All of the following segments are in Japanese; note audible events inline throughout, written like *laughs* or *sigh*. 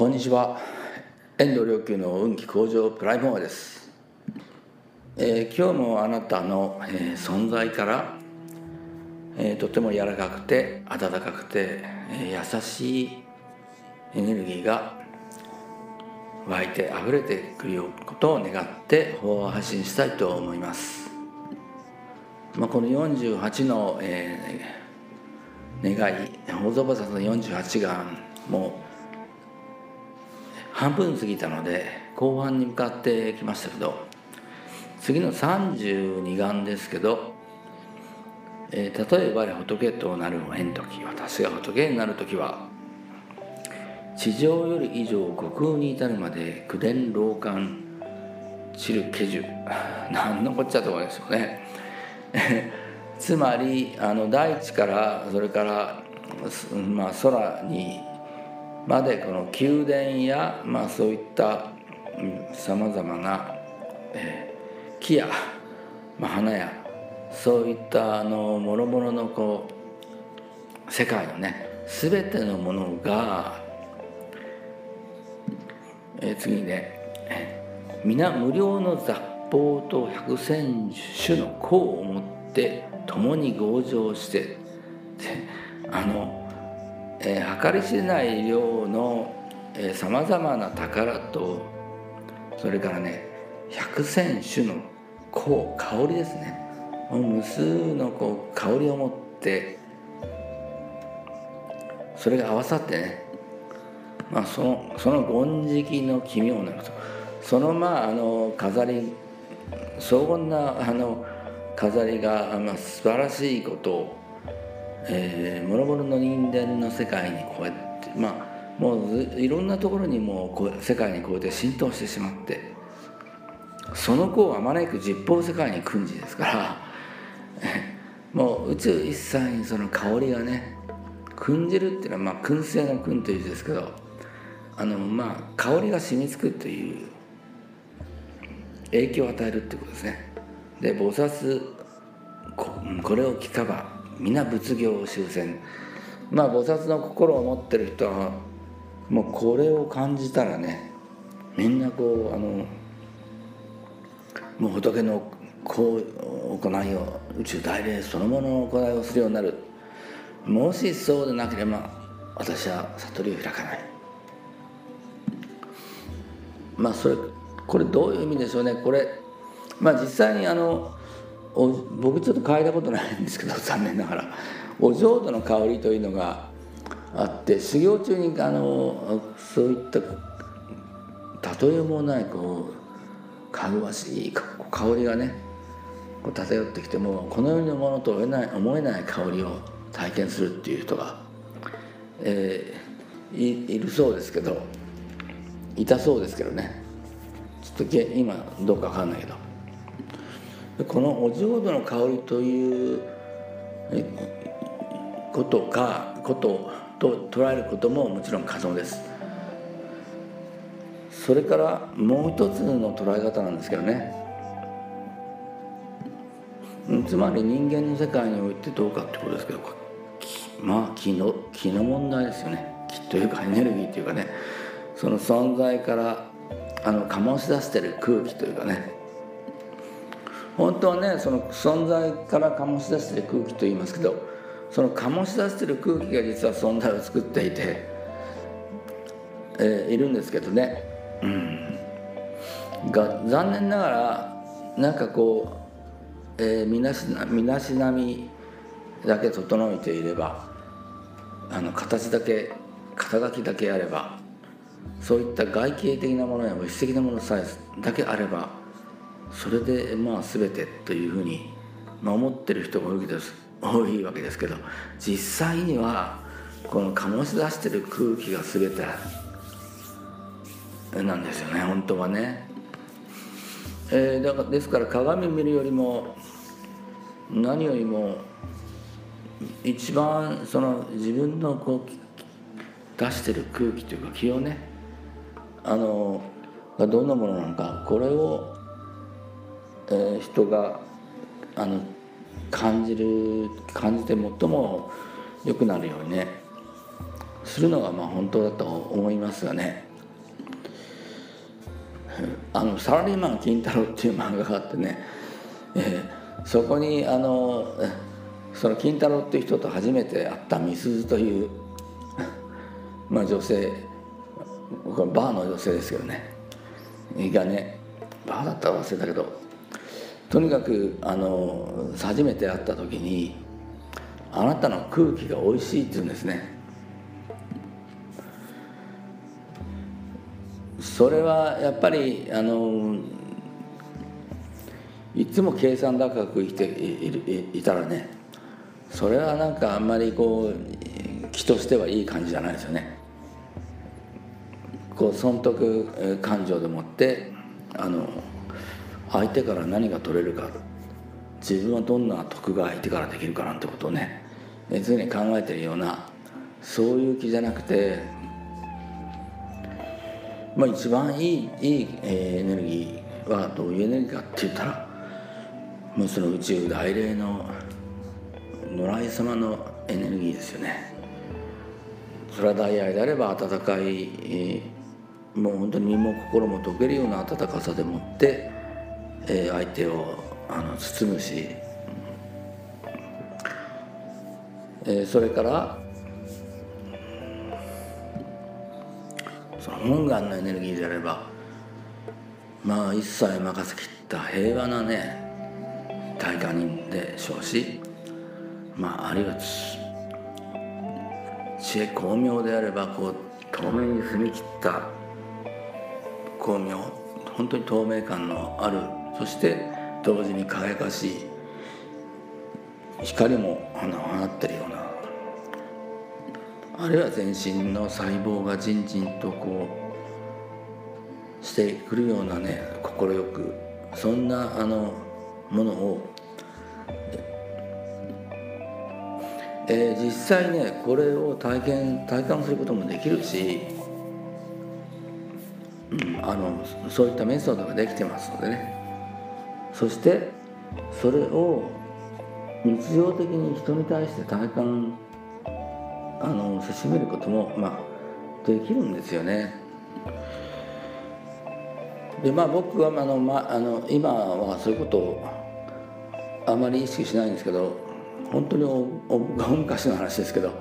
こんにちは。遠藤良久の運気向上プライモアです、えー、今日もあなたの、えー、存在から、えー、とても柔らかくて温かくて、え優しいエネルギーが湧いて溢れてくることを願って法を発信したいと思います、まあ、この48の、え願い大蔵菩薩の48願も半分過ぎたので後半に向かってきましたけど次の32願ですけど、えー、例えば仏となる縁時私が仏になる時は地上より以上虚空に至るまで九伝老漢散る化樹 *laughs* 何のこっちゃと思いますよね。*laughs* つまりあの大地からそれから、まあ、空にまでこの宮殿や、まあ、そういったさまざまな、えー、木や、まあ、花やそういったあの諸々のこう世界のね全てのものが、えー、次にね皆無料の雑法と百千種の功をもって共に強情してあのえー、計り知れない量のさまざまな宝とそれからね百千種の香香りですね。無数のこう香りを持ってそれが合わさってね、まあ、そのその権色の奇妙なこと。そのまああの飾り荘厳なあの飾りが、まあ、素晴らしいことをえー、諸々の人間の世界にこうやってまあもういろんなところにもこう世界にこうやって浸透してしまってその子をあまねく実法世界に訓示ですから *laughs* もう宇宙一切にその香りがね訓じるっていうのはまあ燻製の燻という字ですけどあのまあ香りが染みつくという影響を与えるってことですね。で菩薩これを聞かば皆仏業修繕まあ菩薩の心を持ってる人はもうこれを感じたらねみんなこうあのもう仏のこう行いを宇宙大霊そのものの行いをするようになる。もしそうでなければ私は悟りを開かない。まあそれこれどういう意味でしょうね。これまあ実際にあの僕ちょっと嗅いだことないんですけど *laughs* 残念ながらお浄土の香りというのがあって修行中にあのそういった例えもないこうかぐわしい香りがねこう漂ってきてもこの世のものと思えない思えない香りを体験するっていう人が、えー、いいるそうですけどいたそうですけどねちょっと今どうか分かんないけど。このお浄土の香りということかことと捉えることももちろん可能です。それからもう一つの捉え方なんですけどね。つまり人間の世界においてどうかってことですけどまあ気の気の問題ですよね。気というかエネルギーというかね。その存在からあの醸し出してる空気というかね。本当はねその存在から醸し出してる空気と言いますけどその醸し出してる空気が実は存在を作っていて、えー、いるんですけどね、うん、が残念ながらなんかこう、えー、身なしな身なしなみだけ整えていればあの形だけ肩書きだけあればそういった外形的なものや物質的なものさえだけあればそれでまあ全てというふうに、まあ、思ってる人が多いです多いわけですけど実際にはこの醸し出してる空気が全てなんですよね本当はね。えー、だからですから鏡見るよりも何よりも一番その自分のこう出してる空気というか気をねあのどんなものなのかこれをえ、人があの感じる感じて最も良くなるようにねするのがまあ本当だと思いますがね。あのサラリーマン金太郎っていう漫画があってね、えー、そこにあのその金太郎っていう人と初めて会った美鈴という *laughs* まあ女性これバーの女性ですけどね。がねバーだったら忘れたけどとにかくあの初めて会った時に「あなたの空気が美味しい」って言うんですね。それはやっぱりあのいつも計算高く生きていたらねそれはなんかあんまりこう気としてはいい感じじゃないですよね。こう損得感情でもってあの相手から何が取れるか自分はどんな得が相手からできるかなんてことをね常に考えてるようなそういう気じゃなくてまあ一番いいいいエネルギーはどういうエネルギーかって言ったらもうその宇宙大霊の野良様のエネルギーですよね。それは大愛であれば温かいもう本当に身も心も溶けるような温かさでもってえー、相手をあの包むし、えー、それからその本願のエネルギーであればまあ一切任せきった平和なね大化人でしょうしまああるいは知恵巧妙であればこう透明に澄み切った巧妙本当に透明感のあるそして同時に輝かしい光も放ってるような。あるいは全身の細胞がじんじんとこうしてくるようなね快く。そんなあのものを、え、実際ねこれを体験体感することもできるし、うん、あのそういったメソッドができてますのでね。そしてそれを日常的に人に対して体感あのせしめることも、まあ、できるんですよね。でまあ僕はあの、まあの今はそういうことをあまり意識しないんですけど本当に大昔の話ですけど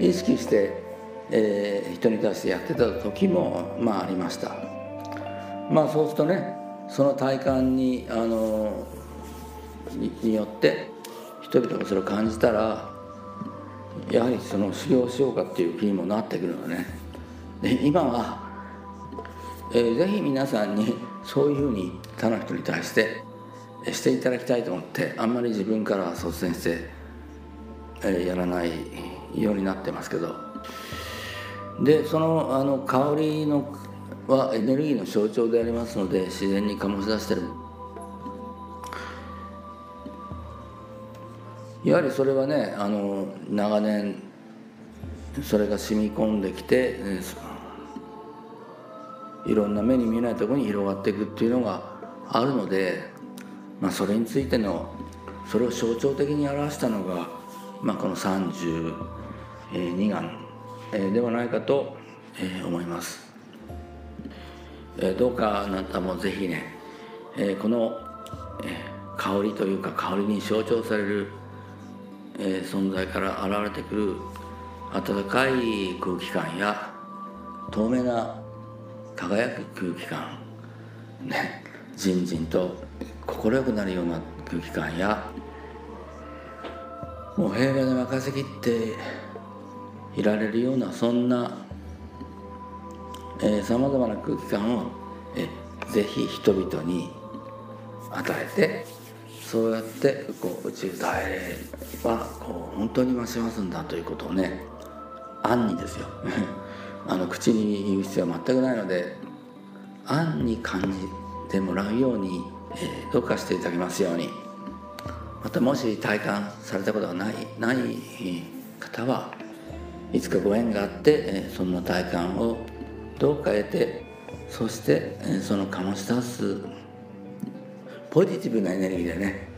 意識して、えー、人に対してやってた時もまあありました。まあそうするとねその体感にあのによって人々がそれを感じたらやはりその修行しようかっていう気にもなってくるのね。で今は、えー、ぜひ皆さんにそういうふうに他の人に対してしていただきたいと思ってあんまり自分から率先して、えー、やらないようになってますけど。でそのあの香りのはエネルギーの象徴でありますので自然に醸し出してるやはりそれはねあの長年それが染み込んできていろんな目に見えないところに広がっていくっていうのがあるので、まあ、それについてのそれを象徴的に表したのが、まあ、この32眼ではないかと思います。えどうかあなたもぜひね、えこの、え香りというか香りに象徴される、え存在から現れてくる温かい空気感や透明な輝く空気感ねじんじんと快くなるような空気感やもう平和で任せきっていられるようなそんなさまざまな空気感をえぜひ人々に与えてそうやってこう宇宙大霊はこう本当に増しますんだということをね *laughs* 暗にですよ。*laughs* あの口に言う必要は全くないので暗に感じてもらうように、えー、どうかしていただきますように。またもし体感されたことがないない方はいつかご縁があって、えー、そんな体感をどう変えてそしてその醸し出すポジティブなエネルギーでね、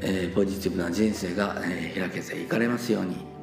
えー、ポジティブな人生が、えー、開けていかれますように。